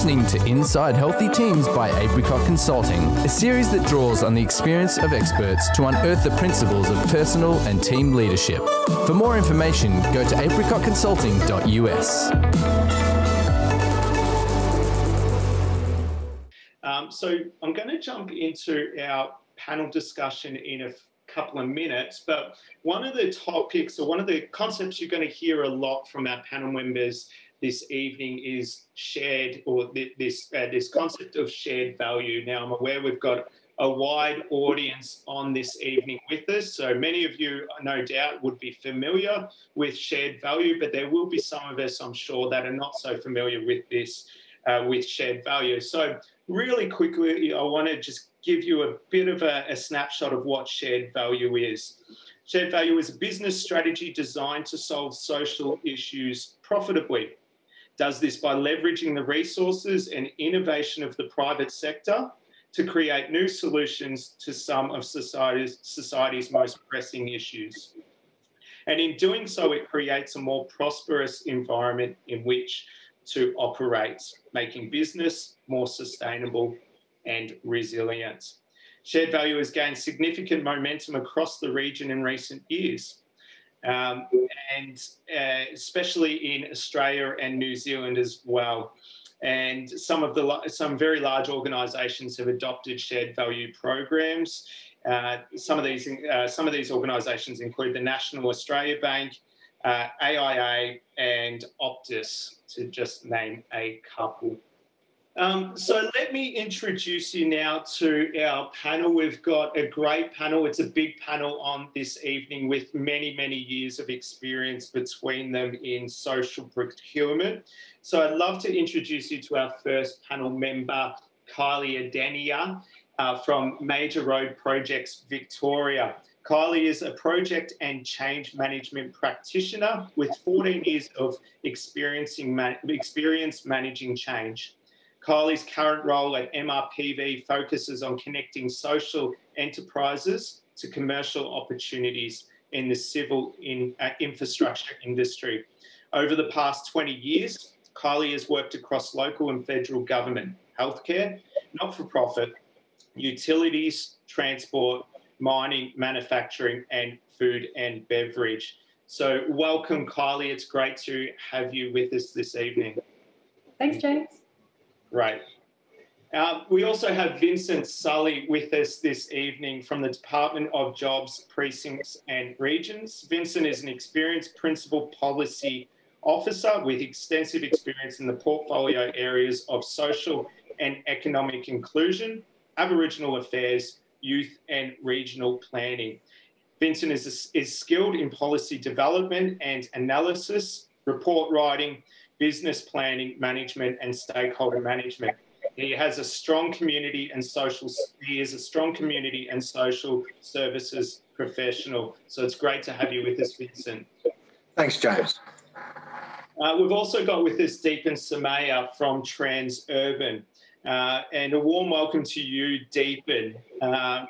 listening to Inside Healthy Teams by Apricot Consulting, a series that draws on the experience of experts to unearth the principles of personal and team leadership. For more information, go to apricotconsulting.us. Um, so I'm going to jump into our panel discussion in a couple of minutes, but one of the topics or one of the concepts you're going to hear a lot from our panel members this evening is shared or this uh, this concept of shared value. Now I'm aware we've got a wide audience on this evening with us. So many of you, no doubt, would be familiar with shared value, but there will be some of us, I'm sure, that are not so familiar with this, uh, with shared value. So really quickly, I want to just give you a bit of a, a snapshot of what shared value is. Shared value is a business strategy designed to solve social issues profitably does this by leveraging the resources and innovation of the private sector to create new solutions to some of society's, society's most pressing issues. And in doing so, it creates a more prosperous environment in which to operate, making business more sustainable and resilient. Shared value has gained significant momentum across the region in recent years um, and uh, especially in Australia and New Zealand as well. And some of the some very large organisations have adopted shared value programs. Uh, some of these uh, some of these organisations include the National Australia Bank, uh, AIA, and Optus, to just name a couple. Um, so let me introduce you now to our panel. We've got a great panel. It's a big panel on this evening with many, many years of experience between them in social procurement. So I'd love to introduce you to our first panel member, Kylie Adenia uh, from Major Road Projects Victoria. Kylie is a project and change management practitioner with 14 years of experience managing change. Kylie's current role at MRPV focuses on connecting social enterprises to commercial opportunities in the civil in, uh, infrastructure industry. Over the past 20 years, Kylie has worked across local and federal government, healthcare, not for profit, utilities, transport, mining, manufacturing, and food and beverage. So, welcome, Kylie. It's great to have you with us this evening. Thanks, James. Right. Uh, we also have Vincent Sully with us this evening from the Department of Jobs, Precincts and Regions. Vincent is an experienced principal policy officer with extensive experience in the portfolio areas of social and economic inclusion, Aboriginal affairs, youth and regional planning. Vincent is, is skilled in policy development and analysis, report writing, business planning, management, and stakeholder management. He has a strong community and social, he is a strong community and social services professional. So it's great to have you with us, Vincent. Thanks, James. Uh, we've also got with us Deepan Samaya from Transurban. Uh, and a warm welcome to you, Deepan. Uh,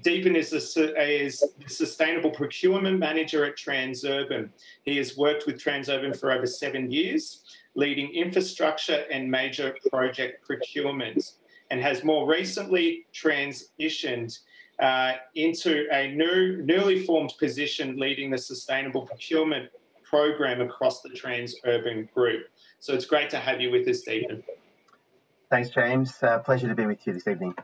Deepan is, a, is the Sustainable Procurement Manager at Transurban. He has worked with Transurban for over seven years, leading infrastructure and major project procurement, and has more recently transitioned uh, into a new, newly formed position leading the Sustainable Procurement Program across the Transurban Group. So it's great to have you with us, Deepan. Thanks, James. Uh, pleasure to be with you this evening.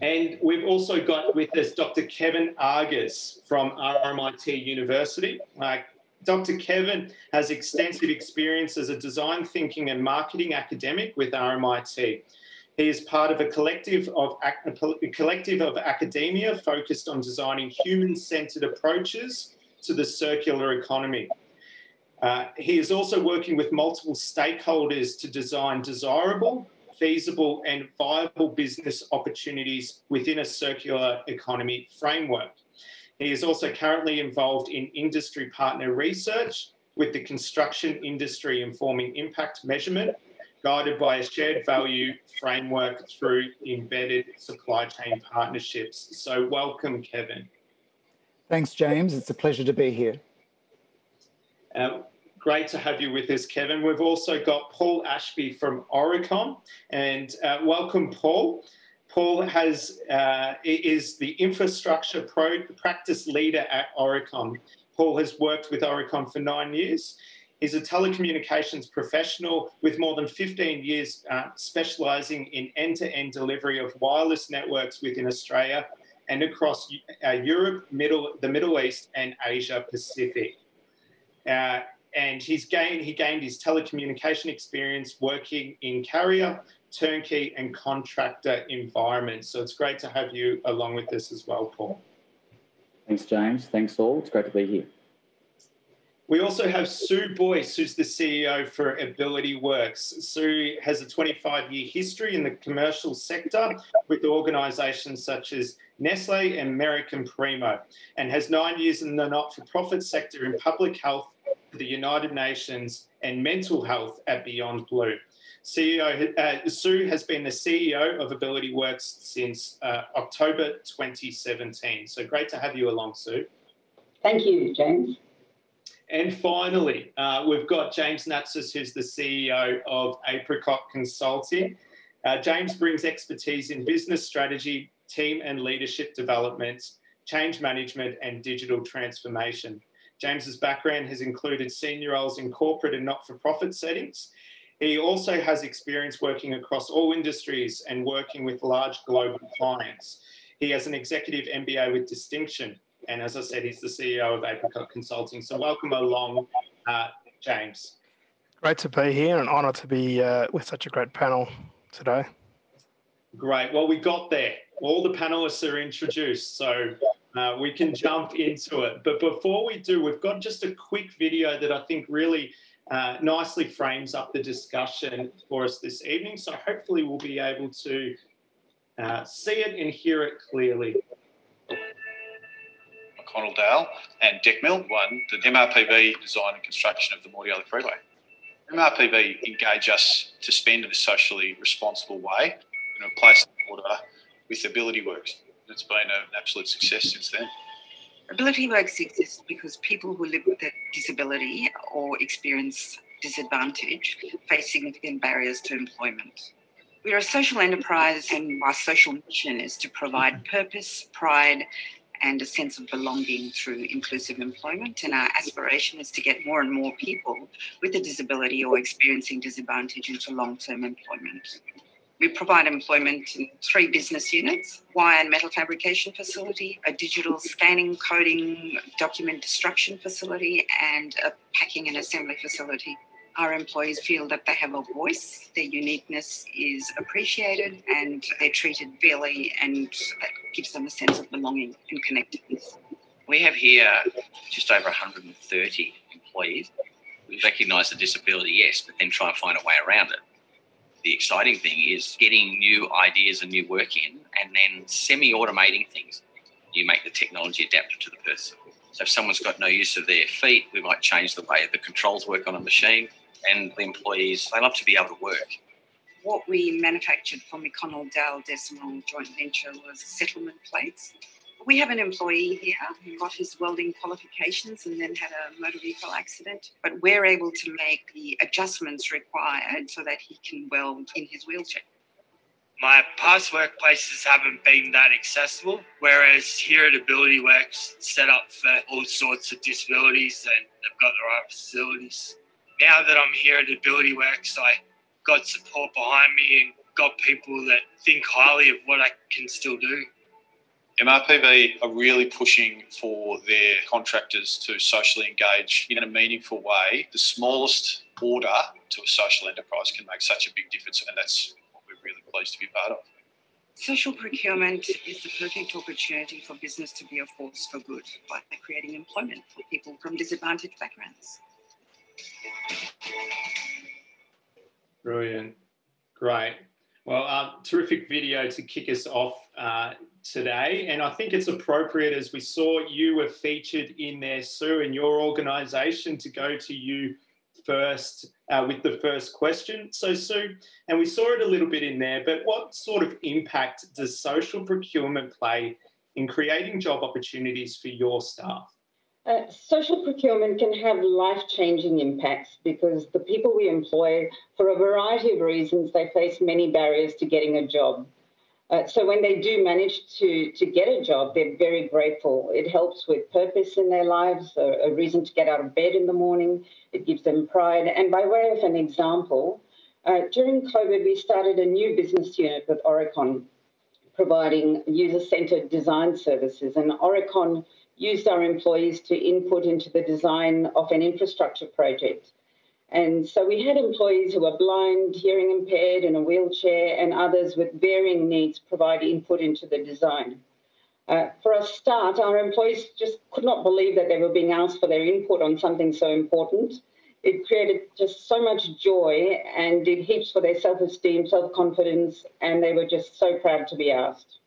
And we've also got with us Dr. Kevin Argus from RMIT University. Uh, Dr. Kevin has extensive experience as a design thinking and marketing academic with RMIT. He is part of a collective of, a collective of academia focused on designing human centered approaches to the circular economy. Uh, he is also working with multiple stakeholders to design desirable, feasible and viable business opportunities within a circular economy framework. He is also currently involved in industry partner research with the construction industry informing impact measurement, guided by a shared value framework through embedded supply chain partnerships. So, welcome, Kevin. Thanks, James. It's a pleasure to be here. Uh, Great to have you with us, Kevin. We've also got Paul Ashby from Aurecon, and uh, welcome, Paul. Paul has uh, is the infrastructure pro practice leader at Aurecon. Paul has worked with Aurecon for nine years. He's a telecommunications professional with more than 15 years uh, specialising in end-to-end delivery of wireless networks within Australia and across uh, Europe, Middle, the Middle East, and Asia Pacific. And he's gained he gained his telecommunication experience working in carrier, turnkey, and contractor environments. So it's great to have you along with us as well, Paul. Thanks, James. Thanks all. It's great to be here. We also have Sue Boyce, who's the CEO for Ability Works. Sue has a 25 year history in the commercial sector with organisations such as Nestle and American Primo, and has nine years in the not for profit sector in public health the United Nations and mental health at Beyond Blue. CEO uh, Sue has been the CEO of Ability Works since uh, October 2017. So great to have you along, Sue. Thank you, James. And finally, uh, we've got James Natsis, who's the CEO of Apricot Consulting. Uh, James brings expertise in business strategy, team and leadership development, change management, and digital transformation. James's background has included senior roles in corporate and not-for-profit settings. He also has experience working across all industries and working with large global clients. He has an executive MBA with distinction. And as I said, he's the CEO of Apricot Consulting. So welcome along, uh, James. Great to be here and honour to be uh, with such a great panel today. Great. Well, we got there. All the panelists are introduced. So uh, we can jump into it. But before we do, we've got just a quick video that I think really uh, nicely frames up the discussion for us this evening. So hopefully we'll be able to uh, see it and hear it clearly. McConnell Dowell and Decmil won the MRPV design and construction of the Mordialloc Freeway. MRPV engage us to spend in a socially responsible way and replace the order with Ability Works it's been an absolute success since then. Ability Works exists because people who live with a disability or experience disadvantage face significant barriers to employment. We're a social enterprise, and our social mission is to provide mm-hmm. purpose, pride, and a sense of belonging through inclusive employment. And our aspiration is to get more and more people with a disability or experiencing disadvantage into long term employment. We provide employment in three business units wire and metal fabrication facility, a digital scanning, coding, document destruction facility, and a packing and assembly facility. Our employees feel that they have a voice, their uniqueness is appreciated, and they're treated fairly, and that gives them a sense of belonging and connectedness. We have here just over 130 employees. We recognise the disability, yes, but then try and find a way around it the exciting thing is getting new ideas and new work in and then semi automating things. You make the technology adapted to the person. So if someone's got no use of their feet, we might change the way the controls work on a machine. And the employees, they love to be able to work. What we manufactured for McConnell Dowell Decmil joint venture was settlement plates we have an employee here who got his welding qualifications and then had a motor vehicle accident, but we're able to make the adjustments required so that he can weld in his wheelchair. My past workplaces haven't been that accessible, whereas here at Ability Works, set up for all sorts of disabilities and they've got the right facilities. Now that I'm here at Ability Works, I got support behind me and got people that think highly of what I can still do. MRPV are really pushing for their contractors to socially engage in a meaningful way. The smallest order to a social enterprise can make such a big difference, and that's what we're really pleased to be part of. Social procurement is the perfect opportunity for business to be a force for good by creating employment for people from disadvantaged backgrounds. Brilliant. Great. Well, uh, terrific video to kick us off uh, today. And I think it's appropriate as we saw you were featured in there, Sue, in your organisation to go to you first uh, with the first question. So, Sue, and we saw it a little bit in there, but what sort of impact does social procurement play in creating job opportunities for your staff? Uh, social procurement can have life changing impacts because the people we employ, for a variety of reasons, they face many barriers to getting a job. Uh, so when they do manage to, to get a job, they're very grateful. It helps with purpose in their lives, a, a reason to get out of bed in the morning. It gives them pride. And by way of an example, uh, during COVID, we started a new business unit with Aurecon, providing user-centered design services. And Aurecon used our employees to input into the design of an infrastructure project. And so we had employees who were blind, hearing impaired, in a wheelchair, and others with varying needs provide input into the design. Uh, for a start, our employees just could not believe that they were being asked for their input on something so important. It created just so much joy and did heaps for their self esteem, self confidence, and they were just so proud to be asked.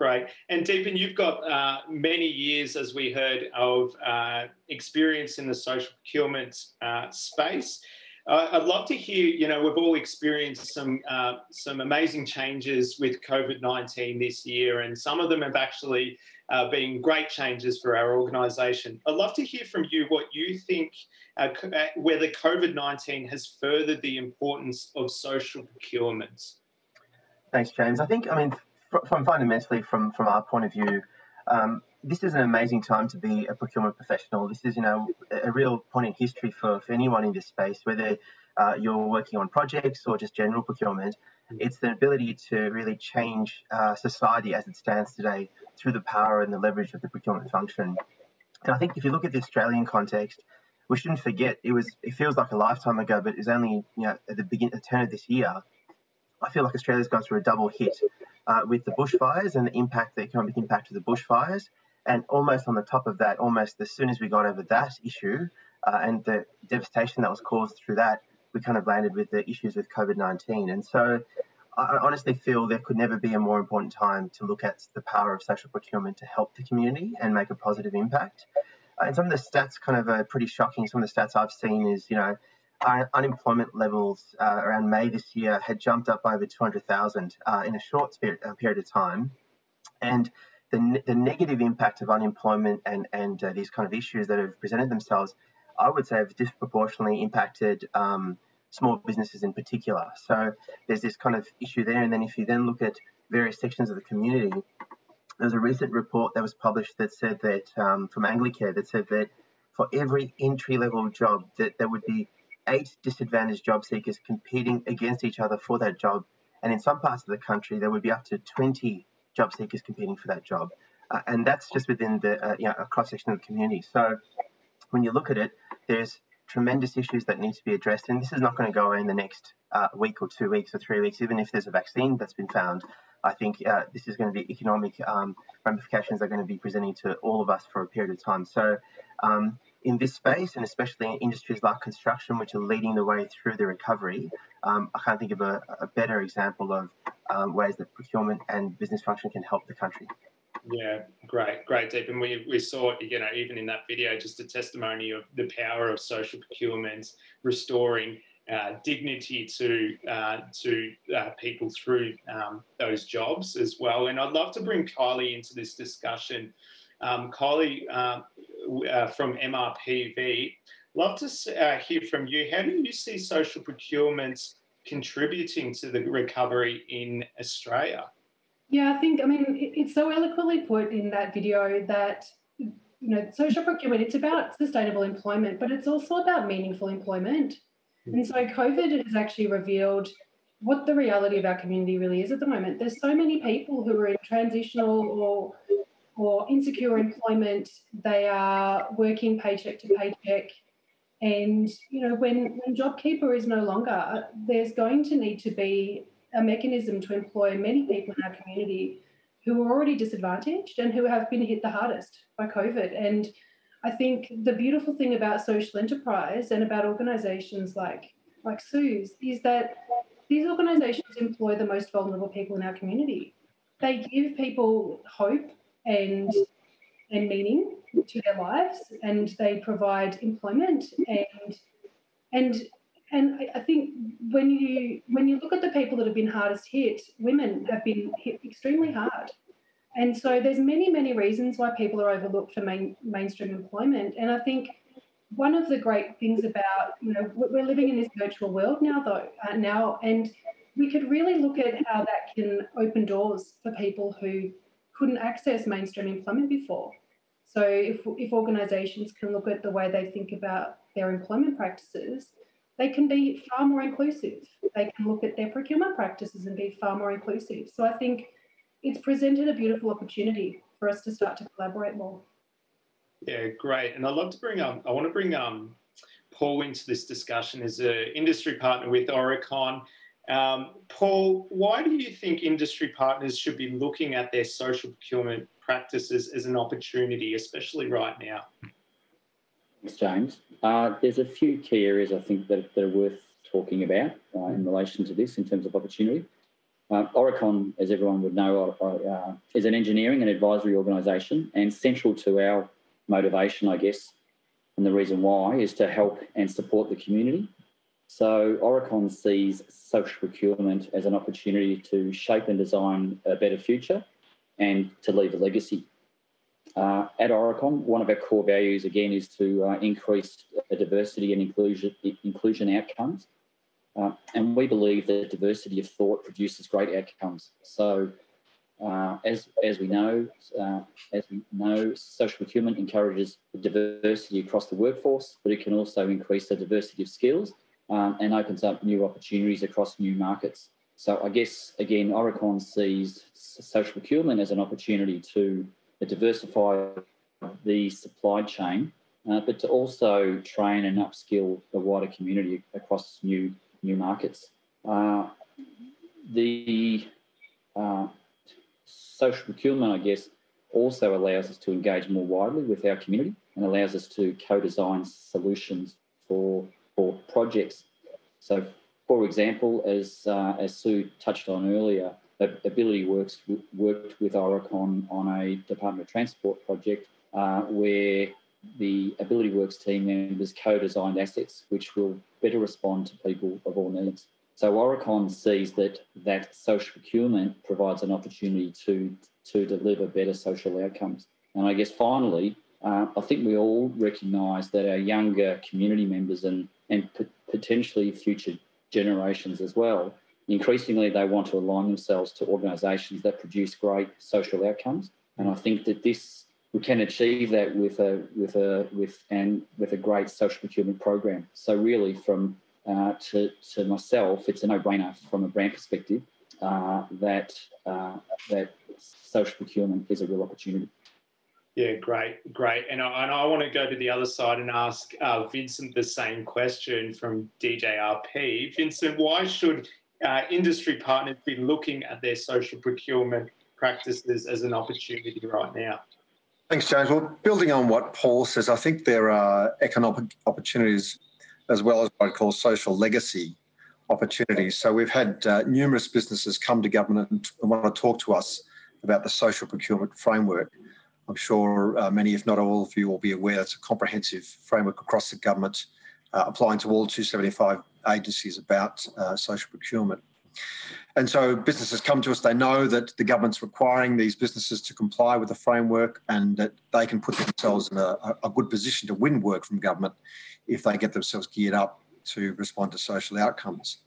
Great. And Deepan, you've got uh, many years, as we heard, of uh, experience in the social procurement uh, space. Uh, I'd love to hear, you know, we've all experienced some, uh, some amazing changes with COVID 19 this year, and some of them have actually uh, been great changes for our organisation. I'd love to hear from you what you think whether COVID 19 has furthered the importance of social procurement. Thanks, James. I think, I mean, from fundamentally from from our point of view, um, this is an amazing time to be a procurement professional. This is, you know, a real point in history for, for anyone in this space, whether uh, you're working on projects or just general procurement. It's the ability to really change uh, society as it stands today through the power and the leverage of the procurement function. And I think if you look at the Australian context, we shouldn't forget it was. It feels like a lifetime ago, but it was only you know at the beginning, the turn of this year. I feel like Australia's gone through a double hit uh, with the bushfires and the impact, the economic impact of the bushfires. And almost on the top of that, almost as soon as we got over that issue uh, and the devastation that was caused through that, we kind of landed with the issues with COVID 19. And so I honestly feel there could never be a more important time to look at the power of social procurement to help the community and make a positive impact. Uh, and some of the stats kind of are pretty shocking. Some of the stats I've seen is, you know, unemployment levels uh, around May this year had jumped up by over 200,000 uh, in a short period, uh, period, of time. And the, the negative impact of unemployment and, and uh, these kind of issues that have presented themselves, I would say, have disproportionately impacted um, small businesses in particular. So there's this kind of issue there. And then if you then look at various sections of the community, there's a recent report that was published that said that um, from Anglicare that said that for every entry level job that there would be eight disadvantaged job seekers competing against each other for that job. And in some parts of the country, there would be up to 20 job seekers competing for that job. Uh, and that's just within the uh, you know, a cross section of the community. So when you look at it, there's tremendous issues that need to be addressed. And this is not going to go away in the next uh, week or two weeks or three weeks, even if there's a vaccine that's been found. I think uh, this is going to be economic um, ramifications are going to be presenting to all of us for a period of time. So um, in this space, and especially in industries like construction, which are leading the way through the recovery, um, I can't think of a, a better example of um, ways that procurement and business function can help the country. Yeah, great, great, Deep. And we, we saw, you know, even in that video, just a testimony of the power of social procurement restoring uh, dignity to uh, to uh, people through um, those jobs as well. And I'd love to bring Kylie into this discussion. Um, Kylie, uh, from MRPV. Love to uh, hear from you. How do you see social procurement contributing to the recovery in Australia? Yeah, I think, I mean, it's so eloquently put in that video that, you know, social procurement, it's about sustainable employment, but it's also about meaningful employment. And so COVID has actually revealed what the reality of our community really is at the moment. There's so many people who are in transitional or or insecure employment. They are working paycheck to paycheck. And, you know, when, when JobKeeper is no longer, there's going to need to be a mechanism to employ many people in our community who are already disadvantaged and who have been hit the hardest by COVID. And I think the beautiful thing about social enterprise and about organisations like like Sue's is that these organisations employ the most vulnerable people in our community. They give people hope and and meaning to their lives, and they provide employment and and and I think when you when you look at the people that have been hardest hit, women have been hit extremely hard, And so there's many, many reasons why people are overlooked for main, mainstream employment. And I think one of the great things about, you know, we're living in this virtual world now, though, uh, now, and we could really look at how that can open doors for people who couldn't access mainstream employment before. So if, if organisations can look at the way they think about their employment practices, they can be far more inclusive. They can look at their procurement practices and be far more inclusive. So I think it's presented a beautiful opportunity for us to start to collaborate more. Yeah, great. And I'd love to bring um, I want to bring um, Paul into this discussion as an industry partner with Aurecon. Um, Paul, why do you think industry partners should be looking at their social procurement practices as an opportunity, especially right now? Thanks, James. Uh, there's a few key areas I think that, that are worth talking about uh, in relation to this in terms of opportunity. Uh, Aurecon, as everyone would know, uh, is an engineering and advisory organisation, and central to our motivation, I guess, and the reason why is to help and support the community. So Aurecon sees social procurement as an opportunity to shape and design a better future and to leave a legacy. Uh, at Aurecon, one of our core values again is to uh, increase diversity and inclusion, inclusion outcomes uh, and we believe that diversity of thought produces great outcomes. So, uh, as, as we know, uh, as we know, social procurement encourages diversity across the workforce, but it can also increase the diversity of skills um, and opens up new opportunities across new markets. So, I guess again, Aurecon sees social procurement as an opportunity to diversify the supply chain, uh, but to also train and upskill the wider community across new new markets. Uh, the uh, social procurement, I guess, also allows us to engage more widely with our community and allows us to co-design solutions for, for projects. So, for example, as, uh, as Sue touched on earlier, Ability Works worked with Aurecon on a Department of Transport project uh, where the Ability Works team members co-designed assets which will better respond to people of all needs. So Aurecon sees that that social procurement provides an opportunity to to deliver better social outcomes. And I guess finally, uh, I think we all recognise that our younger community members and and potentially future generations as well, increasingly they want to align themselves to organisations that produce great social outcomes. And I think that this we can achieve that with a with a with and with a great social procurement program. So really, from uh, to to myself, it's a no-brainer from a brand perspective uh, that uh, that social procurement is a real opportunity. Yeah, great, great. And I, and I want to go to the other side and ask uh, Vincent the same question from DJRP. Vincent, why should uh, industry partners be looking at their social procurement practices as an opportunity right now? Thanks, James. Well, building on what Paul says, I think there are economic opportunities as well as what I'd call social legacy opportunities. So we've had uh, numerous businesses come to government and, want to talk to us about the social procurement framework. I'm sure uh, many, if not all of you, will be aware it's a comprehensive framework across the government, uh, applying to all 275 agencies about uh, social procurement. And so businesses come to us, they know that the government's requiring these businesses to comply with the framework and that they can put themselves in a, a good position to win work from government if they get themselves geared up to respond to social outcomes.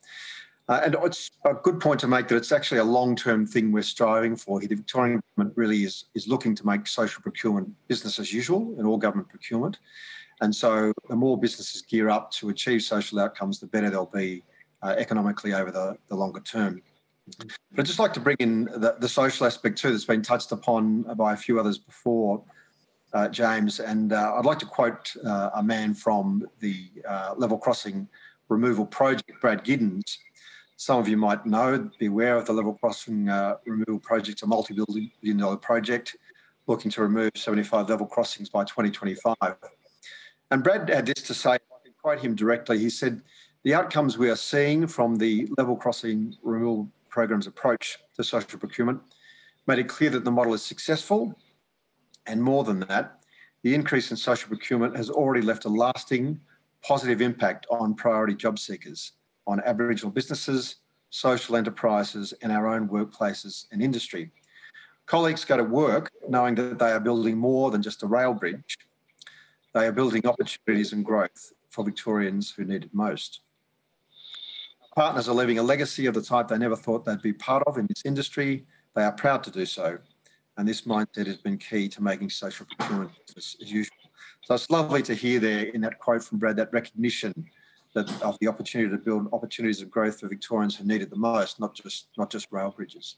Uh, and it's a good point to make that it's actually a long-term thing we're striving for here. The Victorian government really is, is looking to make social procurement business as usual in all government procurement. And so the more businesses gear up to achieve social outcomes, the better they'll be uh, economically over the, the longer term. But I'd just like to bring in the, the social aspect too that's been touched upon by a few others before, uh, James. And uh, I'd like to quote uh, a man from the uh, level crossing removal project, Brad Giddens. Some of you might know, be aware of the level crossing uh, removal project, a multi billion dollar project looking to remove 75 level crossings by 2025. And Brad had this to say, I can quote him directly. He said, The outcomes we are seeing from the level crossing removal program's approach to social procurement made it clear that the model is successful. And more than that, the increase in social procurement has already left a lasting positive impact on priority job seekers, on Aboriginal businesses, social enterprises, and our own workplaces and industry. Colleagues go to work knowing that they are building more than just a rail bridge. They are building opportunities and growth for Victorians who need it most. Partners are leaving a legacy of the type they never thought they'd be part of in this industry. They are proud to do so. And this mindset has been key to making social procurement as usual. So it's lovely to hear there in that quote from Brad that recognition that of the opportunity to build opportunities of growth for Victorians who need it the most, not just not just rail bridges.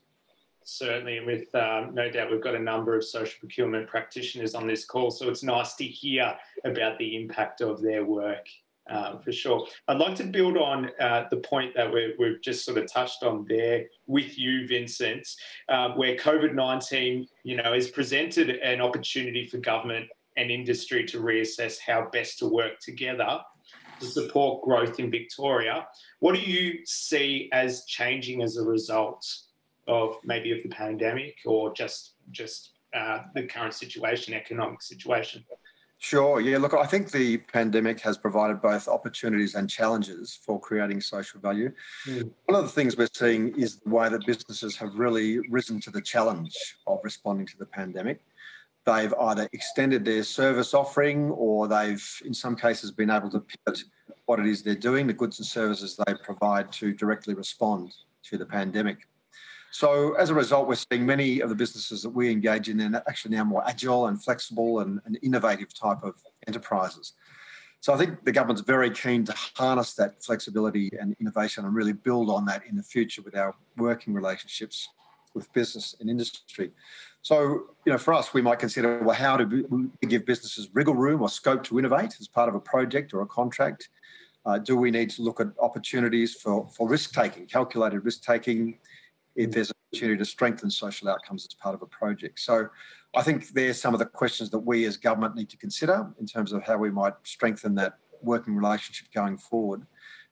Certainly, and with um, no doubt, we've got a number of social procurement practitioners on this call, so it's nice to hear about the impact of their work. Um, for sure. I'd like to build on uh, the point that we have just sort of touched on there with you, Vincent, um, where COVID 19 you know, has presented an opportunity for government and industry to reassess how best to work together to support growth in Victoria. What do you see as changing as a result of maybe of the pandemic or just just uh, the current situation, economic situation? Sure. Yeah. Look, I think the pandemic has provided both opportunities and challenges for creating social value. Mm. One of the things we're seeing is the way that businesses have really risen to the challenge of responding to the pandemic. They've either extended their service offering or they've, in some cases, been able to pivot what it is they're doing, the goods and services they provide to directly respond to the pandemic. So as a result, we're seeing many of the businesses that we engage in are actually now more agile and flexible and, and innovative type of enterprises. So I think the government's very keen to harness that flexibility and innovation and really build on that in the future with our working relationships with business and industry. So, you know, for us, we might consider, well, how we give businesses wriggle room or scope to innovate as part of a project or a contract? Uh, do we need to look at opportunities for, for risk taking, calculated risk taking, if there's an opportunity to strengthen social outcomes as part of a project. So I think there's some of the questions that we as government need to consider in terms of how we might strengthen that working relationship going forward.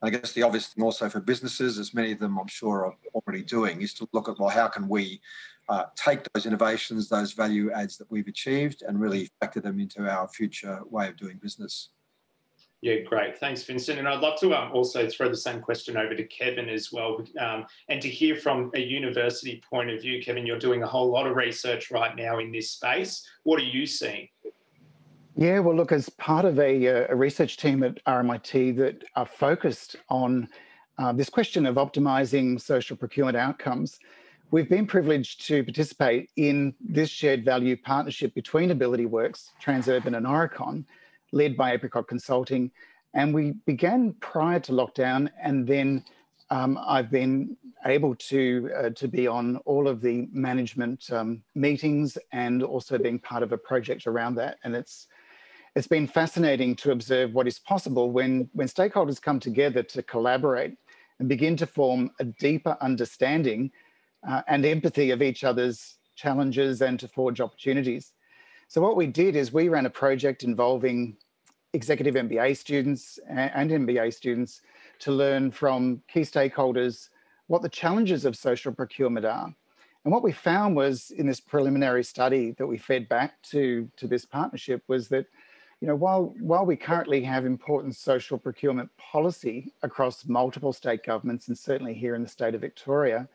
I guess the obvious thing also for businesses, as many of them I'm sure are already doing, is to look at, well, how can we uh, take those innovations, those value adds that we've achieved and really factor them into our future way of doing business. Yeah, great. Thanks, Vincent. And I'd love to um, also throw the same question over to Kevin as well, um, and to hear from a university point of view. Kevin, you're doing a whole lot of research right now in this space. What are you seeing? Yeah, well, look, as part of a, uh, a research team at RMIT that are focused on uh, this question of optimizing social procurement outcomes, we've been privileged to participate in this shared value partnership between Ability Works, Transurban, and Aurecon led by Apricot Consulting. And we began prior to lockdown, and then um, I've been able to uh, to be on all of the management um, meetings and also being part of a project around that. And it's it's been fascinating to observe what is possible when when stakeholders come together to collaborate and begin to form a deeper understanding uh, and empathy of each other's challenges and to forge opportunities. So what we did is we ran a project involving executive MBA students and MBA students to learn from key stakeholders what the challenges of social procurement are. And what we found was in this preliminary study that we fed back to, to this partnership was that, you know, while, while we currently have important social procurement policy across multiple state governments and certainly here in the state of Victoria,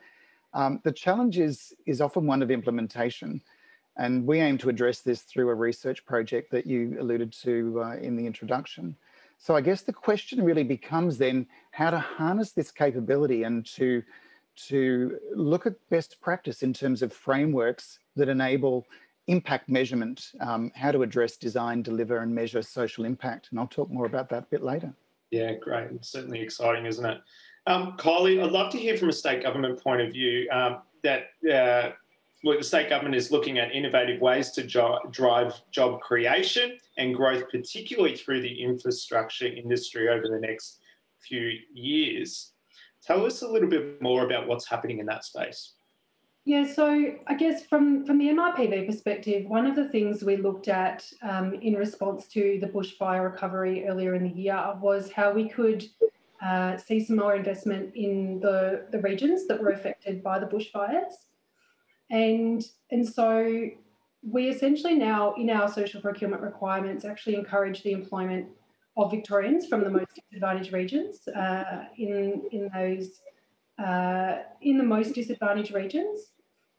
um, the challenge is, is often one of implementation. And we aim to address this through a research project that you alluded to uh, in the introduction. So I guess the question really becomes then how to harness this capability and to, to look at best practice in terms of frameworks that enable impact measurement, um, how to address design, deliver and measure social impact. And I'll talk more about that a bit later. Yeah, great. It's certainly exciting, isn't it? Um, Kylie, I'd love to hear from a state government point of view um, that uh, the state government is looking at innovative ways to jo- drive job creation and growth, particularly through the infrastructure industry over the next few years. Tell us a little bit more about what's happening in that space. Yeah, so I guess from, from the MRPV perspective, one of the things we looked at um, in response to the bushfire recovery earlier in the year was how we could uh, see some more investment in the, the regions that were affected by the bushfires. And, and so we essentially now, in our social procurement requirements, actually encourage the employment of Victorians from the most disadvantaged regions uh, in, in those uh, in the most disadvantaged regions.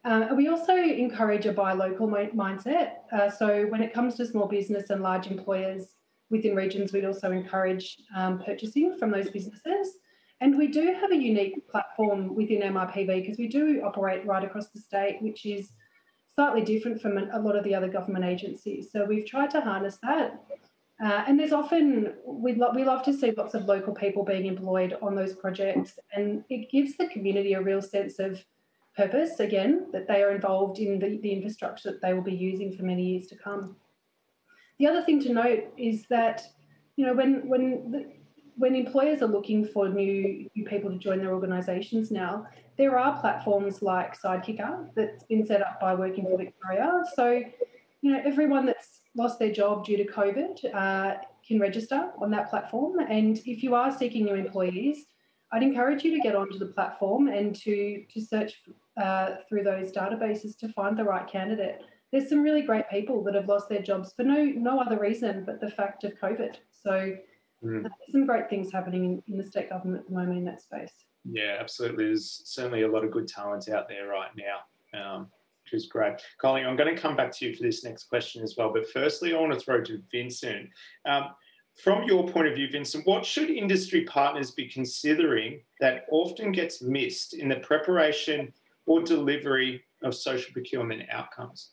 Uh, we also encourage a buy local mindset. Uh, so when it comes to small business and large employers within regions, we'd also encourage um, purchasing from those businesses. And we do have a unique platform within MRPV because we do operate right across the state, which is slightly different from a lot of the other government agencies. So we've tried to harness that. Uh, and there's often, we, lo- we love to see lots of local people being employed on those projects. And it gives the community a real sense of purpose, again, that they are involved in the, the infrastructure that they will be using for many years to come. The other thing to note is that, you know, when, when the, when employers are looking for new, new people to join their organisations now, there are platforms like Sidekicker that's been set up by Working for Victoria. So, you know, everyone that's lost their job due to COVID uh, can register on that platform. And if you are seeking new employees, I'd encourage you to get onto the platform and to to search uh, through those databases to find the right candidate. There's some really great people that have lost their jobs for no no other reason but the fact of COVID. So Mm. There's some great things happening in, in the state government at the moment in that space. Yeah, absolutely. There's certainly a lot of good talent out there right now, um, which is great. Colleen, I'm going to come back to you for this next question as well. But firstly, I want to throw to Vincent. Um, from your point of view, Vincent, what should industry partners be considering that often gets missed in the preparation or delivery of social procurement outcomes?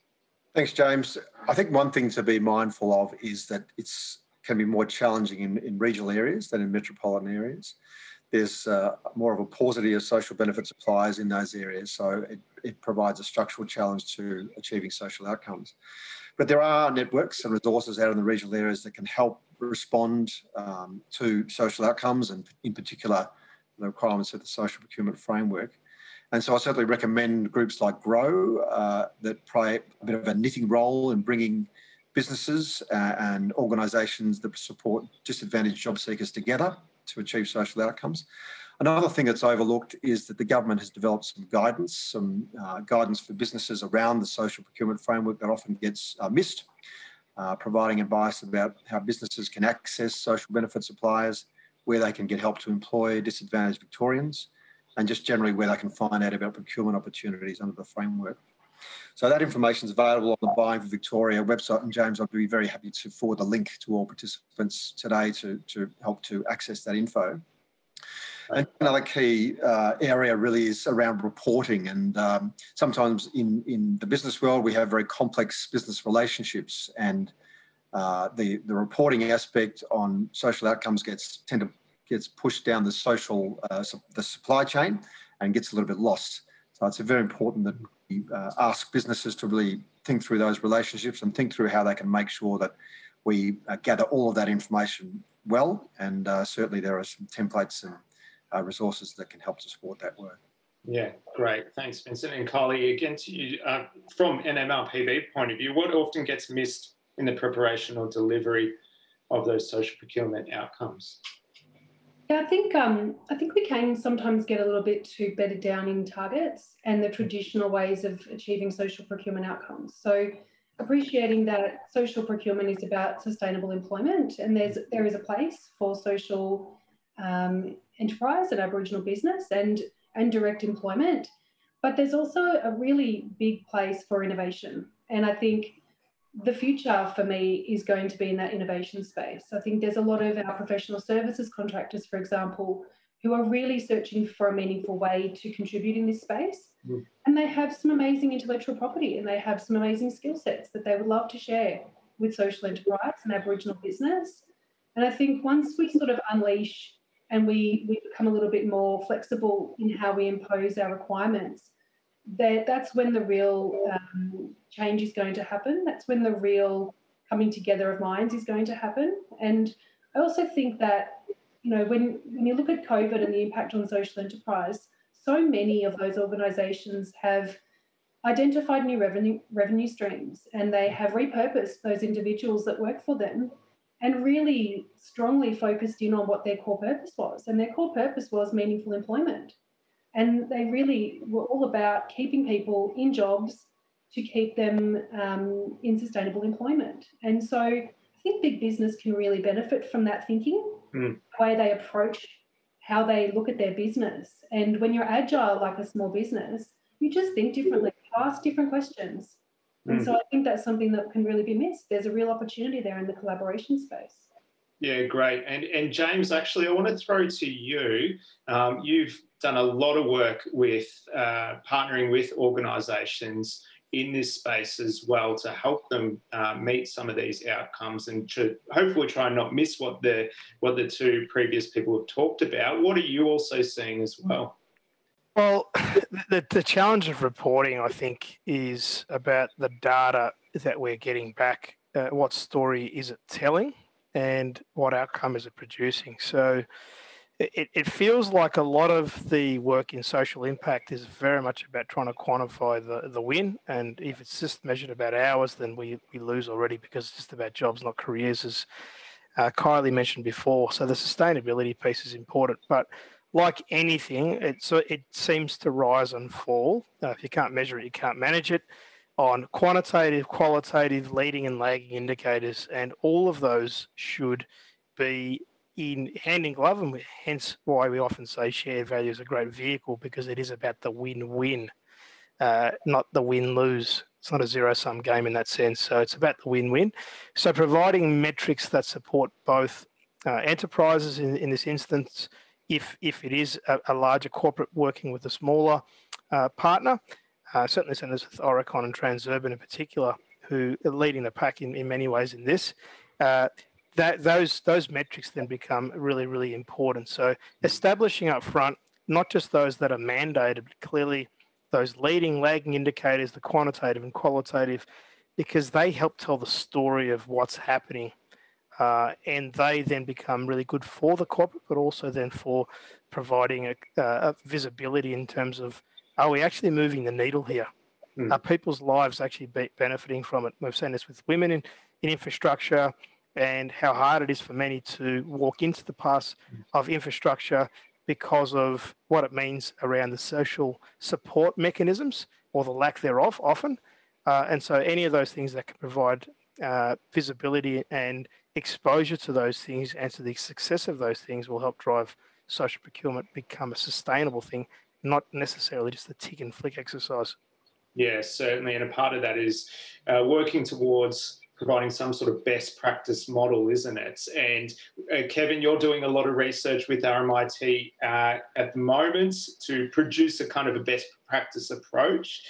Thanks, James. I think one thing to be mindful of is that it's can be more challenging in, in regional areas than in metropolitan areas. There's uh, more of a paucity of social benefit suppliers in those areas, so it, it provides a structural challenge to achieving social outcomes. But there are networks and resources out in the regional areas that can help respond um, to social outcomes and, in particular, the requirements of the social procurement framework. And so I certainly recommend groups like GROW uh, that play a bit of a knitting role in bringing businesses uh, and organisations that support disadvantaged job seekers together to achieve social outcomes. Another thing that's overlooked is that the government has developed some guidance, some uh, guidance for businesses around the social procurement framework that often gets uh, missed, uh, providing advice about how businesses can access social benefit suppliers, where they can get help to employ disadvantaged Victorians, and just generally where they can find out about procurement opportunities under the framework. So that information is available on the Buying for Victoria website. And James, I'd be very happy to forward the link to all participants today to, to help to access that info. And another key uh, area really is around reporting. And um, sometimes in, in the business world, we have very complex business relationships and uh, the, the reporting aspect on social outcomes gets tend to gets pushed down the social uh, the supply chain and gets a little bit lost. So it's very important that uh, ask businesses to really think through those relationships and think through how they can make sure that we uh, gather all of that information well. And uh, certainly there are some templates and uh, resources that can help to support that work. Yeah, great. Thanks, Vincent. And Kylie, again to you, uh, from an MRPV point of view, what often gets missed in the preparation or delivery of those social procurement outcomes? Yeah, I think um, I think we can sometimes get a little bit too bedded down in targets and the traditional ways of achieving social procurement outcomes. So appreciating that social procurement is about sustainable employment and there's there is a place for social um, enterprise and Aboriginal business and and direct employment, but there's also a really big place for innovation. And I think the future for me is going to be in that innovation space. I think there's a lot of our professional services contractors, for example, who are really searching for a meaningful way to contribute in this space. Mm. And they have some amazing intellectual property and they have some amazing skill sets that they would love to share with social enterprise and Aboriginal business. And I think once we sort of unleash and we, we become a little bit more flexible in how we impose our requirements, that that's when the real um, change is going to happen. That's when the real coming together of minds is going to happen. And I also think that, you know, when, when you look at COVID and the impact on social enterprise, so many of those organisations have identified new revenue revenue streams and they have repurposed those individuals that work for them and really strongly focused in on what their core purpose was. And their core purpose was meaningful employment. And they really were all about keeping people in jobs to keep them um, in sustainable employment. And so I think big business can really benefit from that thinking, mm. the way they approach how they look at their business. And when you're agile like a small business, you just think differently ask different questions. And mm. so I think that's something that can really be missed. There's a real opportunity there in the collaboration space. Yeah, great. And and James, actually, I want to throw to you. Um, you've done a lot of work with uh, partnering with organisations in this space as well to help them uh, meet some of these outcomes and to hopefully try and not miss what the what the two previous people have talked about. What are you also seeing as well? Well, the, the challenge of reporting, I think, is about the data that we're getting back. Uh, what story is it telling, and what outcome is it producing? So, it, it feels like a lot of the work in social impact is very much about trying to quantify the, the win. And if it's just measured about hours, then we, we lose already because it's just about jobs, not careers, as uh, Kylie mentioned before. So the sustainability piece is important. But like anything, it, so it seems to rise and fall. Uh, if you can't measure it, you can't manage it on quantitative, qualitative, leading and lagging indicators. And all of those should be in hand in glove, and hence why we often say shared value is a great vehicle because it is about the win-win, uh, not the win-lose. It's not a zero-sum game in that sense. So it's about the win-win. So providing metrics that support both uh, enterprises in, in this instance, if if it is a, a larger corporate working with a smaller uh, partner, uh, certainly centers with Aurecon and Transurban in particular, who are leading the pack in, in many ways in this. That those those metrics then become really really important. So establishing up front not just those that are mandated, but clearly those leading lagging indicators, the quantitative and qualitative, because they help tell the story of what's happening. Uh, and they then become really good for the corporate, but also then for providing a, uh, a visibility in terms of are we actually moving the needle here? Mm. Are people's lives actually be benefiting from it? We've seen this with women in, in infrastructure, and how hard it is for many to walk into the path of infrastructure because of what it means around the social support mechanisms or the lack thereof often. Uh, and so any of those things that can provide uh, visibility and exposure to those things and to the success of those things will help drive social procurement become a sustainable thing, not necessarily just a tick and flick exercise. Yes, certainly. And a part of that is uh, working towards providing some sort of best practice model, isn't it? And uh, Kevin, you're doing a lot of research with RMIT uh, at the moment to produce a kind of a best practice approach.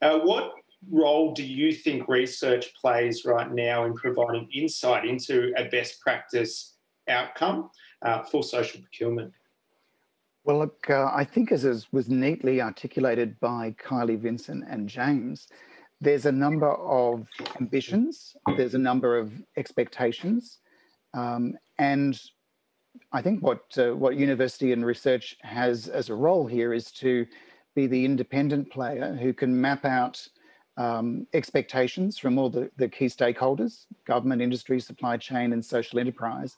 Uh, what role do you think research plays right now in providing insight into a best practice outcome uh, for social procurement? Well, look, uh, I think as was neatly articulated by Kylie Vincent and James, there's a number of ambitions, there's a number of expectations, um, and I think what uh, what university and research has as a role here is to be the independent player who can map out um, expectations from all the, the key stakeholders, government, industry, supply chain, and social enterprise,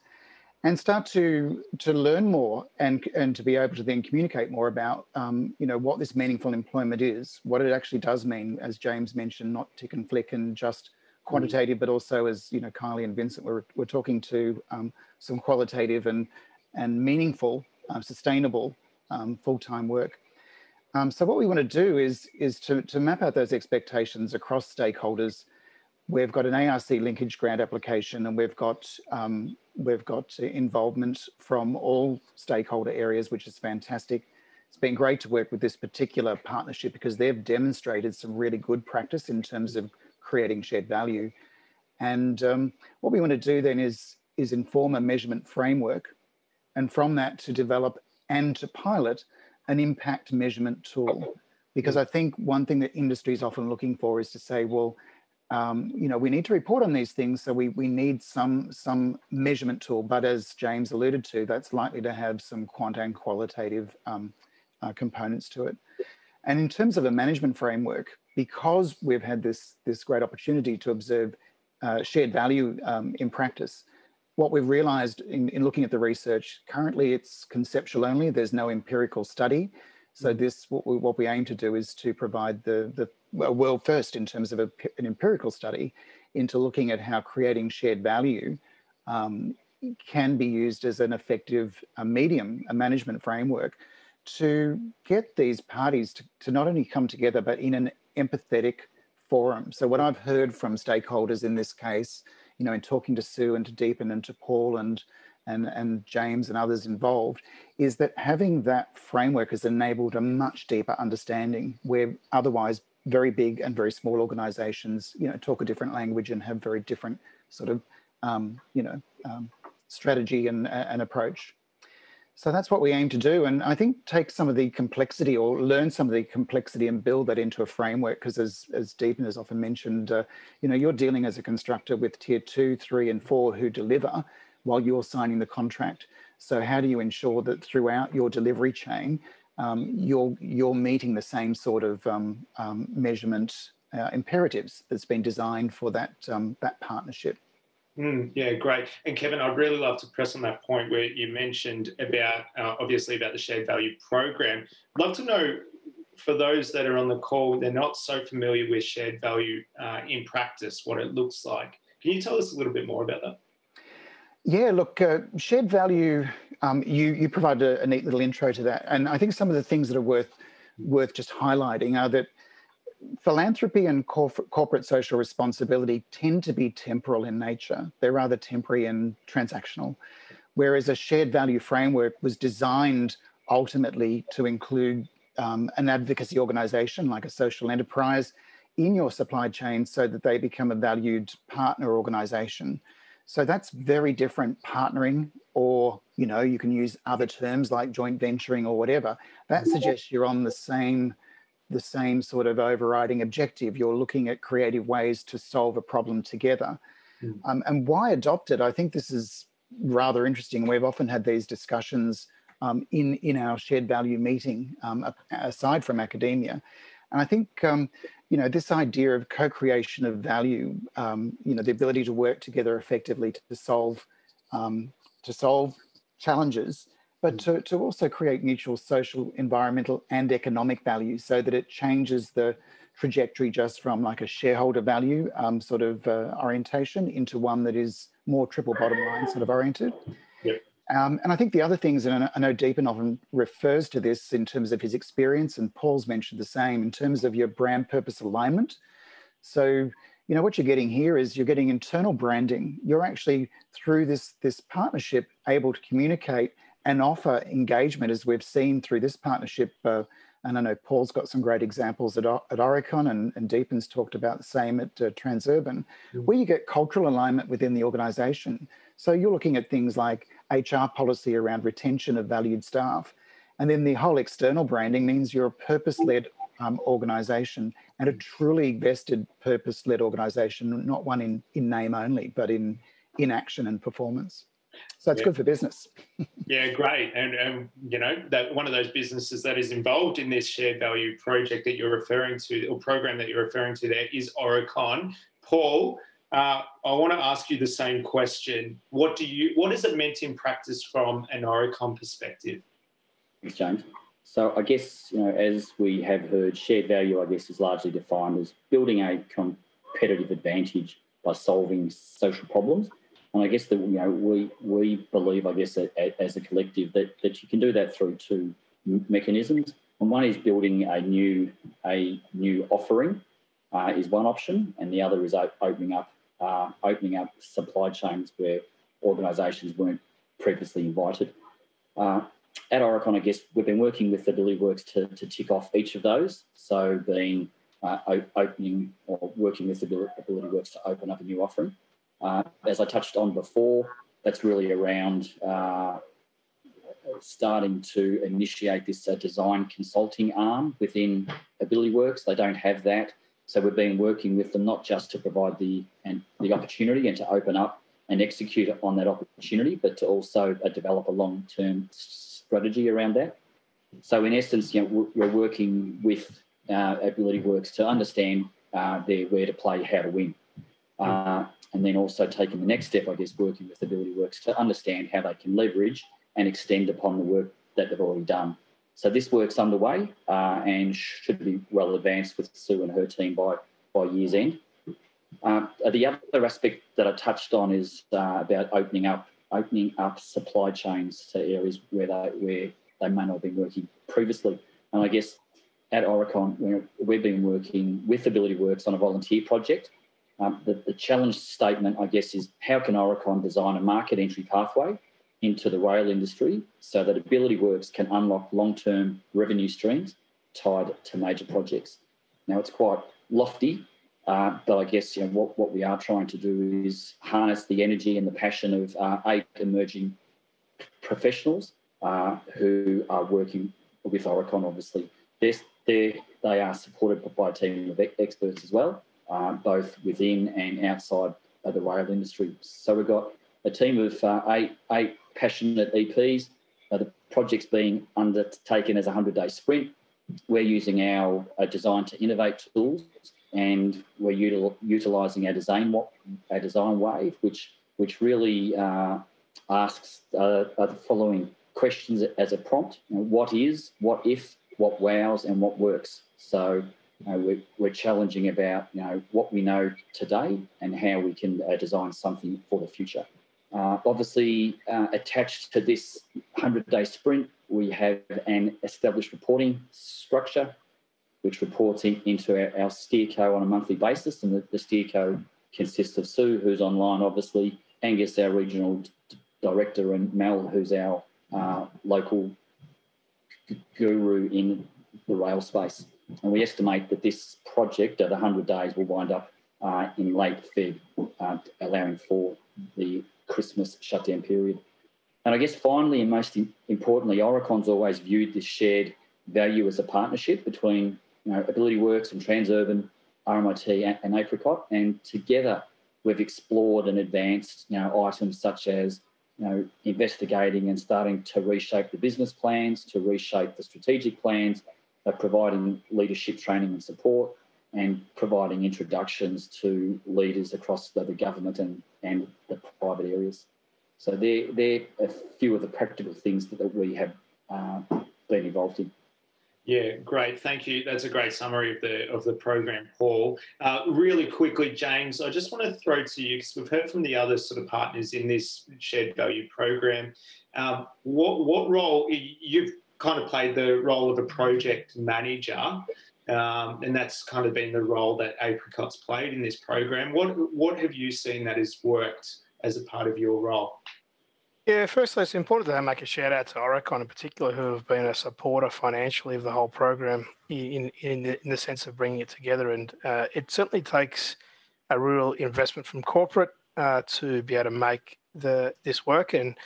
and start to to learn more and and to be able to then communicate more about um, you know what this meaningful employment is, what it actually does mean, as James mentioned, not tick and flick and just quantitative, but also as you know Kylie and Vincent were, were talking to um, some qualitative and and meaningful, uh, sustainable um, full-time work. Um, so what we want to do is is to to map out those expectations across stakeholders. We've got an ARC linkage grant application, and we've got um, We've got involvement from all stakeholder areas, which is fantastic. It's been great to work with this particular partnership because they've demonstrated some really good practice in terms of creating shared value. And um, what we want to do then is, is inform a measurement framework and from that to develop and to pilot an impact measurement tool. Because I think one thing that industry is often looking for is to say, well, um, you know, we need to report on these things, so we, we need some some measurement tool. But as James alluded to, that's likely to have some quant and qualitative um, uh, components to it. And in terms of a management framework, because we've had this this great opportunity to observe uh, shared value um, in practice, what we've realised in, in looking at the research currently, it's conceptual only. There's no empirical study. So mm-hmm. this, what we, what we aim to do is to provide the, the world first in terms of a, an empirical study into looking at how creating shared value um, can be used as an effective a medium, a management framework to get these parties to, to not only come together, but in an empathetic forum. So what I've heard from stakeholders in this case, you know, in talking to Sue and to Deepan and to Paul and and, and James and others involved, is that having that framework has enabled a much deeper understanding where otherwise very big and very small organizations, you know, talk a different language and have very different sort of, um, you know, um, strategy and, and approach. So that's what we aim to do. And I think take some of the complexity or learn some of the complexity and build that into a framework. Because as, as Deepan has often mentioned, uh, you know, you're dealing as a constructor with tier two, three, and four who deliver while you're signing the contract. So how do you ensure that throughout your delivery chain, um, you're, you're meeting the same sort of um, um, measurement uh, imperatives that's been designed for that, um, that partnership? Mm, yeah, great. And Kevin, I'd really love to press on that point where you mentioned about, uh, obviously, about the shared value program. Love to know for those that are on the call, they're not so familiar with shared value uh, in practice, what it looks like. Can you tell us a little bit more about that? Yeah, look, uh, shared value. Um, you you provided a, a neat little intro to that, and I think some of the things that are worth worth just highlighting are that philanthropy and corporate social responsibility tend to be temporal in nature. They're rather temporary and transactional. Whereas a shared value framework was designed ultimately to include um, an advocacy organization like a social enterprise in your supply chain so that they become a valued partner organization. So that's very different partnering or, you know, you can use other terms like joint venturing or whatever. That suggests you're on the same the same sort of overriding objective. You're looking at creative ways to solve a problem together. Mm. Um, and why adopt it? I think this is rather interesting. We've often had these discussions um, in, in our shared value meeting, um, aside from academia. And I think, um, you know, this idea of co-creation of value, um, you know, the ability to work together effectively to solve, um, to solve challenges but to, to also create mutual social, environmental, and economic value so that it changes the trajectory just from like a shareholder value um, sort of uh, orientation into one that is more triple bottom line sort of oriented. Yep. Um, and I think the other things, and I know Deepan often refers to this in terms of his experience, and Paul's mentioned the same in terms of your brand purpose alignment. So, you know, what you're getting here is you're getting internal branding. You're actually through this this partnership able to communicate and offer engagement as we've seen through this partnership. Uh, and I know Paul's got some great examples at, at Aurecon and, and Deepan's talked about the same at uh, Transurban, mm. where you get cultural alignment within the organization. So you're looking at things like HR policy around retention of valued staff. And then the whole external branding means you're a purpose-led um, organization and a truly vested purpose-led organization, not one in, in name only, but in, in action and performance. So it's yeah. good for business. yeah, great. And, and, you know, that one of those businesses that is involved in this shared value project that you're referring to, or program that you're referring to there is Aurecon. Paul, uh, I want to ask you the same question. What do you, what is it meant in practice from an Aurecon perspective? Thanks, James. So I guess, you know, as we have heard, shared value, I guess, is largely defined as building a competitive advantage by solving social problems and I guess that you know we we believe, I guess, that, as a collective, that that you can do that through two mechanisms. And one is building a new a new offering uh, is one option, and the other is opening up uh, opening up supply chains where organisations weren't previously invited. Uh, at Aurecon, I guess we've been working with the Ability Works to, to tick off each of those. So being uh, opening or working with Ability Works to open up a new offering. Uh, as I touched on before, that's really around uh, starting to initiate this uh, design consulting arm within Ability Works. They don't have that. So we've been working with them not just to provide the and the opportunity and to open up and execute on that opportunity, but to also uh, develop a long-term strategy around that. So in essence, you know, we're working with uh, Ability Works to understand uh, their where to play, how to win. Uh, and then also taking the next step, I guess, working with Ability Works to understand how they can leverage and extend upon the work that they've already done. So this work's underway uh, and should be well advanced with Sue and her team by, by year's end. Uh, the other aspect that I touched on is uh, about opening up opening up supply chains to areas where they where they may not have been working previously. And I guess at Aurecon, we've been working with Ability Works on a volunteer project. Um, the, the challenge statement, I guess, is how can Aurecon design a market entry pathway into the rail industry so that Ability Works can unlock long term revenue streams tied to major projects? Now, it's quite lofty, uh, but I guess you know, what, what we are trying to do is harness the energy and the passion of uh, eight emerging professionals uh, who are working with Aurecon, obviously. They're, they're, they are supported by a team of experts as well, uh, both within and outside of the rail industry. So we've got a team of uh, eight, eight passionate EPs. Uh, the project's being undertaken as a 100 day sprint. We're using our design to innovate tools and we're util, utilising our design, our design wave, which, which really uh, asks uh, the following questions as a prompt. You know, what is, what if, what wows, and what works. So we're, we're, challenging about you know what we know today and how we can uh, design something for the future. Uh, obviously, uh, attached to this 100-day sprint, we have an established reporting structure, which reports in, into our, our steerco on a monthly basis, and the, the steerco consists of Sue, who's online, obviously, Angus, our regional director, and Mel, who's our uh, local guru in the rail space. And we estimate that this project the 100 days will wind up uh, in late Feb, uh, allowing for the Christmas shutdown period. And I guess finally and most importantly, Aurecon's always viewed this shared value as a partnership between you know, Ability Works and Transurban, RMIT and, and Apricot. And together we've explored and advanced you know, items such as you know, investigating and starting to reshape the business plans, to reshape the strategic plans, providing leadership training and support, and providing introductions to leaders across the, the government and, and the private areas. So they're, they're a few of the practical things that, that we have uh, been involved in. Yeah, great. Thank you. That's a great summary of the of the program, Paul. Uh, really quickly, James, I just want to throw to you because we've heard from the other sort of partners in this shared value program. Um, what what role you've kind of played the role of a project manager, um, and that's kind of been the role that Apricot's played in this program. What what have you seen that has worked as a part of your role? Yeah, firstly, it's important to make a shout out to Aurecon in particular, who have been a supporter financially of the whole program in in the, in the sense of bringing it together. And uh, it certainly takes a real investment from corporate uh, to be able to make the this work. And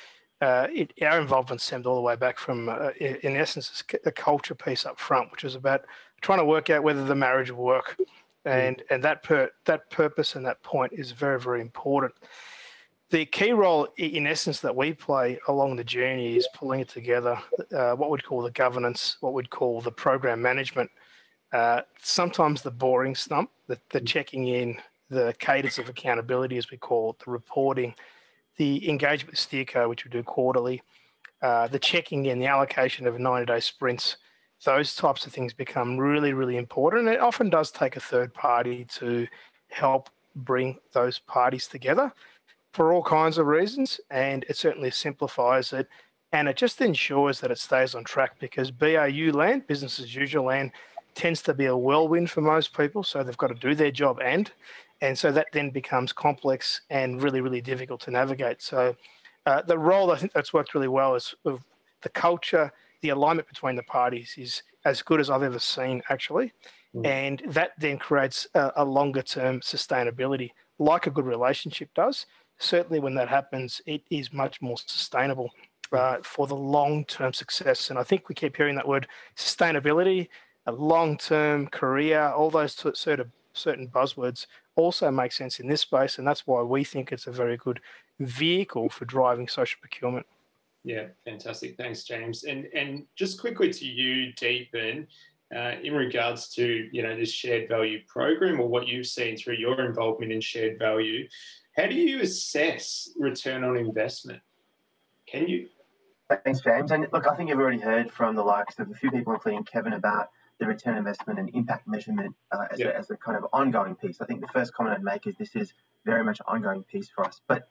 uh, it, our involvement stemmed all the way back from, uh, in essence, a culture piece up front, which was about trying to work out whether the marriage will work. Mm. And and that per, that purpose and that point is very very important the key role, in essence, that we play along the journey is pulling it together. Uh, what we'd call the governance, what we'd call the program management. Uh, sometimes the boring stump, the, the, checking in, the cadence of accountability, as we call it, the reporting, the engagement with Steerco, which we do quarterly, uh, the checking in, the allocation of 90 day sprints. Those types of things become really, really important. And it often does take a third party to help bring those parties together for all kinds of reasons, and it certainly simplifies it. And it just ensures that it stays on track because BAU land, business as usual land, tends to be a whirlwind for most people. So they've got to do their job and, and so that then becomes complex and really, really difficult to navigate. So uh, the role I think that's worked really well is of the culture, the alignment between the parties is as good as I've ever seen actually. Mm. And that then creates a, a longer term sustainability, like a good relationship does certainly when that happens, it is much more sustainable uh, for the long term success. And I think we keep hearing that word sustainability, a long term career, all those sort of certain buzzwords also make sense in this space. And that's why we think it's a very good vehicle for driving social procurement. Yeah, fantastic. Thanks, James. And and just quickly to you, Deepan, uh, in regards to you know this shared value program or what you've seen through your involvement in shared value, how do you assess return on investment? Can you? Thanks, James. And look, I think you've already heard from the likes of a few people, including Kevin, about the return investment and impact measurement uh, as, yeah. a, as, a, kind of ongoing piece. I think the first comment I'd make is this is very much an ongoing piece for us. But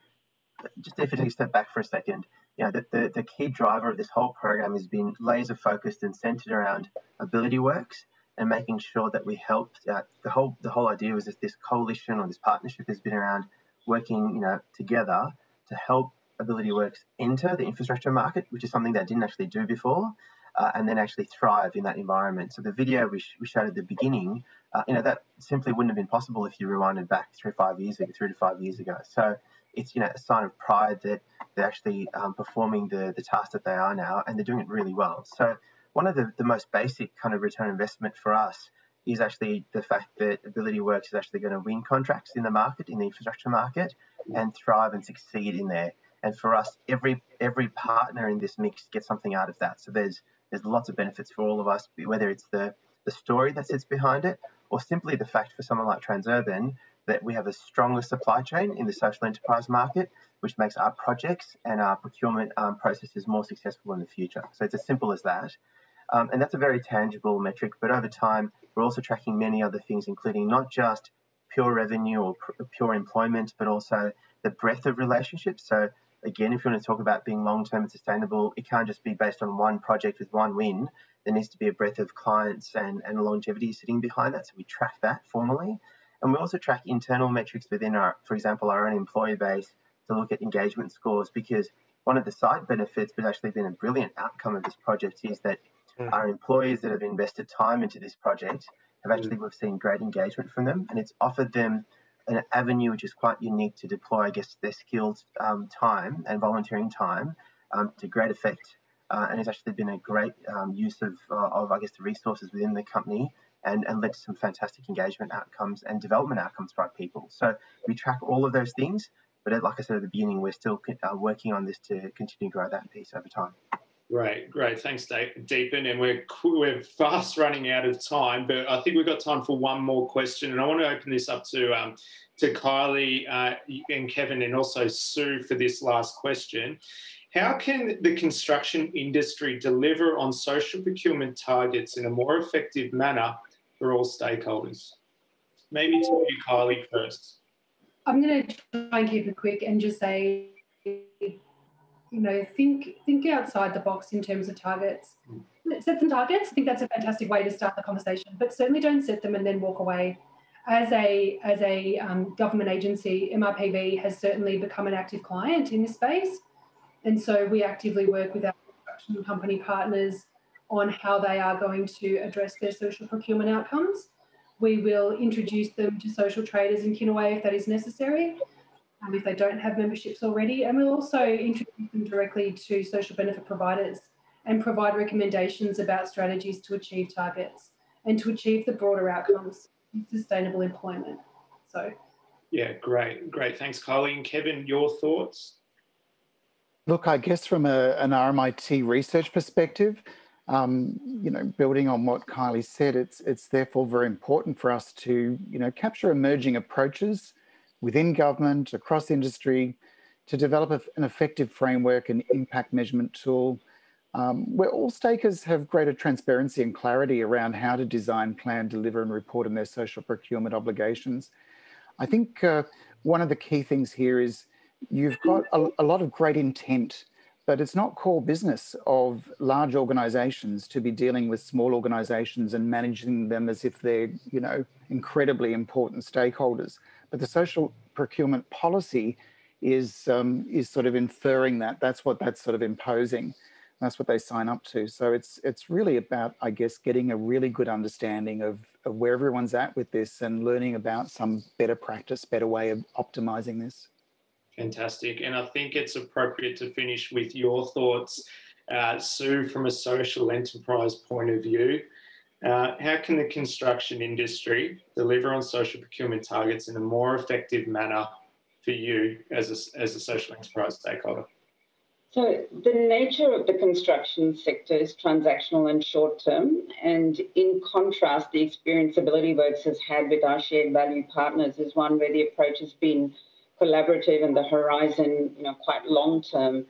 just if you take a step back for a second, you know, the, the, the key driver of this whole program has been laser focused and centered around Ability Works and making sure that we help. Uh, the whole the whole idea was that this coalition or this partnership has been around working, you know, together to help Ability Works enter the infrastructure market, which is something they didn't actually do before, uh, and then actually thrive in that environment. So the video we, sh- we showed at the beginning, uh, you know, that simply wouldn't have been possible if you rewinded back three, five years ago, three to five years ago. So it's you know a sign of pride that they're actually um, performing the the task that they are now, and they're doing it really well. So one of the, the most basic kind of return investment for us is actually the fact that Ability Works is actually going to win contracts in the market, in the infrastructure market, and thrive and succeed in there. And for us, every every partner in this mix gets something out of that. So there's there's lots of benefits for all of us, whether it's the the story that sits behind it, or simply the fact for someone like Transurban that we have a stronger supply chain in the social enterprise market, which makes our projects and our procurement um, processes more successful in the future. So it's as simple as that. Um, and that's a very tangible metric. But over time, we're also tracking many other things, including not just pure revenue or pure employment, but also the breadth of relationships. So again, if you want to talk about being long-term and sustainable, it can't just be based on one project with one win. There needs to be a breadth of clients and, and longevity sitting behind that. So we track that formally. And we also track internal metrics within our, for example, our own employee base to look at engagement scores because one of the side benefits, but actually been a brilliant outcome of this project, is that mm. our employees that have invested time into this project have actually mm. we've seen great engagement from them, and it's offered them an avenue which is quite unique to deploy, I guess, their skills um, time and volunteering time um, to great effect. Uh, and it's actually been a great um, use of, uh, of, I guess, the resources within the company and, and led to some fantastic engagement outcomes and development outcomes for our people. So we track all of those things, but like I said at the beginning, we're still uh, working on this to continue to grow that piece over time. Great, great. Thanks, Deepan. And we're we're fast running out of time, but I think we've got time for one more question. And I want to open this up to um, to Kylie uh, and Kevin, and also Sue for this last question. How can the construction industry deliver on social procurement targets in a more effective manner for all stakeholders? Maybe to you, Kylie, first. I'm going to try and keep it quick and just say you know, think think outside the box in terms of targets. Set some targets. I think that's a fantastic way to start the conversation. But certainly don't set them and then walk away. As a as a um, government agency, MRPV has certainly become an active client in this space, and so we actively work with our construction company partners on how they are going to address their social procurement outcomes. We will introduce them to social traders in Kinaway if that is necessary um, if they don't have memberships already. And we'll also introduce them directly to social benefit providers and provide recommendations about strategies to achieve targets and to achieve the broader outcomes in sustainable employment. So, yeah, great, great. Thanks, Kylie. And Kevin, your thoughts? Look, I guess from a, an RMIT research perspective, um, you know, building on what Kylie said, it's it's therefore very important for us to you know capture emerging approaches within government, across industry, to develop an effective framework and impact measurement tool um, where all stakers have greater transparency and clarity around how to design, plan, deliver, and report on their social procurement obligations. I think uh, one of the key things here is you've got a, a, lot of great intent, but it's not core business of large organizations to be dealing with small organizations and managing them as if they're, you know, incredibly important stakeholders. But the social procurement policy is um, is sort of inferring that. That's what that's sort of imposing. That's what they sign up to. So it's it's really about, I guess, getting a really good understanding of, of where everyone's at with this and learning about some better practice, better way of optimizing this. Fantastic. And I think it's appropriate to finish with your thoughts, uh, Sue, from a social enterprise point of view. Uh, how can the construction industry deliver on social procurement targets in a more effective manner for you as a, as a social enterprise stakeholder? So, the nature of the construction sector is transactional and short term. And in contrast, the experience Ability Works has had with our shared value partners is one where the approach has been collaborative and the horizon, you know, quite long term.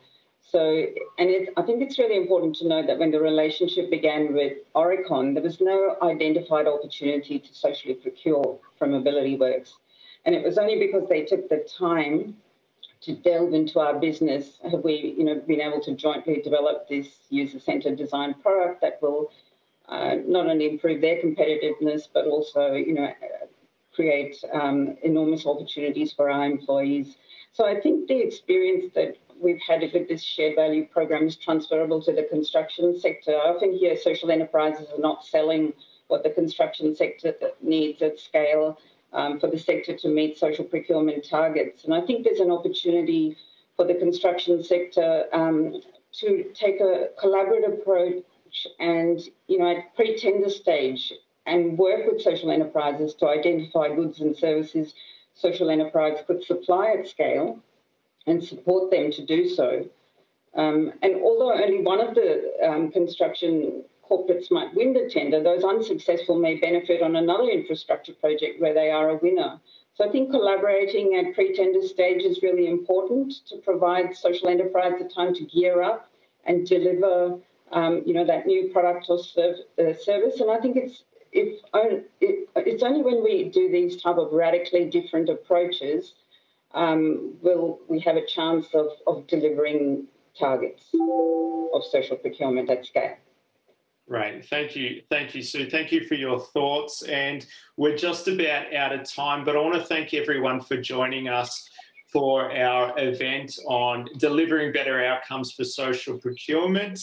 So, and it, I think it's really important to note that when the relationship began with Aurecon, there was no identified opportunity to socially procure from Ability Works. And it was only because they took the time to delve into our business have we, you know, been able to jointly develop this user-centered design product that will uh, not only improve their competitiveness, but also, you know, create um, enormous opportunities for our employees. So I think the experience that we've had with this shared value program is transferable to the construction sector. I often hear social enterprises are not selling what the construction sector needs at scale um, for the sector to meet social procurement targets. And I think there's an opportunity for the construction sector um, to take a collaborative approach and, you know, at pre-tender stage and work with social enterprises to identify goods and services social enterprise could supply at scale and support them to do so. Um, and although only one of the um, construction corporates might win the tender, those unsuccessful may benefit on another infrastructure project where they are a winner. So I think collaborating at pre-tender stage is really important to provide social enterprise the time to gear up and deliver, um, you know, that new product or uh, service. And I think it's if it, it's only when we do these type of radically different approaches um, will we have a chance of, of delivering targets of social procurement at scale. Right. Thank you. Thank you, Sue. Thank you for your thoughts. And we're just about out of time, but I want to thank everyone for joining us for our event on delivering better outcomes for social procurement.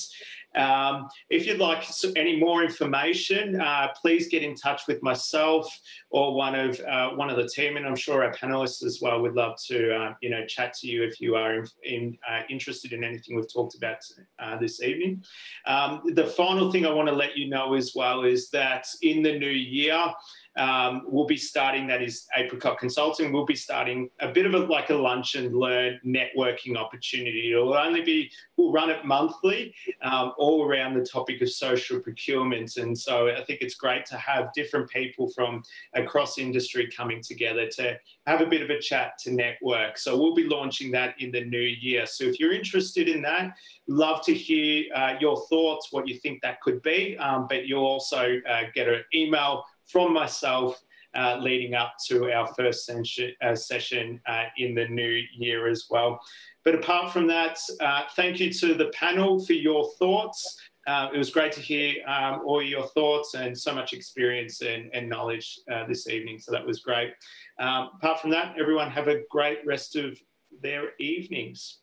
Um, if you'd like any more information, uh, please get in touch with myself or one of uh, one of the team, and I'm sure our panelists as well would love to uh, you know chat to you if you are in, in, uh, interested in anything we've talked about uh, this evening. Um, the final thing I want to let you know as well is that in the new year um, we'll be starting, that is Apricot Consulting, we'll be starting a bit of a, like a lunch and learn networking opportunity. It'll only be, we'll run it monthly um, all around the topic of social procurement. And so I think it's great to have different people from across industry coming together to have a bit of a chat to network. So we'll be launching that in the new year. So if you're interested in that, love to hear uh, your thoughts, what you think that could be. Um, but you'll also uh, get an email from myself uh, leading up to our first session, uh, session uh, in the new year as well. But apart from that, uh, thank you to the panel for your thoughts. Uh, it was great to hear um, all your thoughts and so much experience and, and knowledge uh, this evening. So that was great. Um, apart from that, everyone have a great rest of their evenings.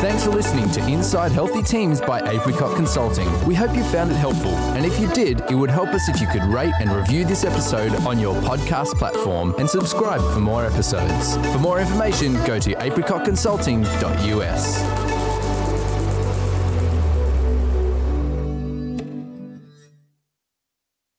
Thanks for listening to Inside Healthy Teams by Apricot Consulting. We hope you found it helpful, and if you did, it would help us if you could rate and review this episode on your podcast platform and subscribe for more episodes. For more information, go to apricotconsulting.us.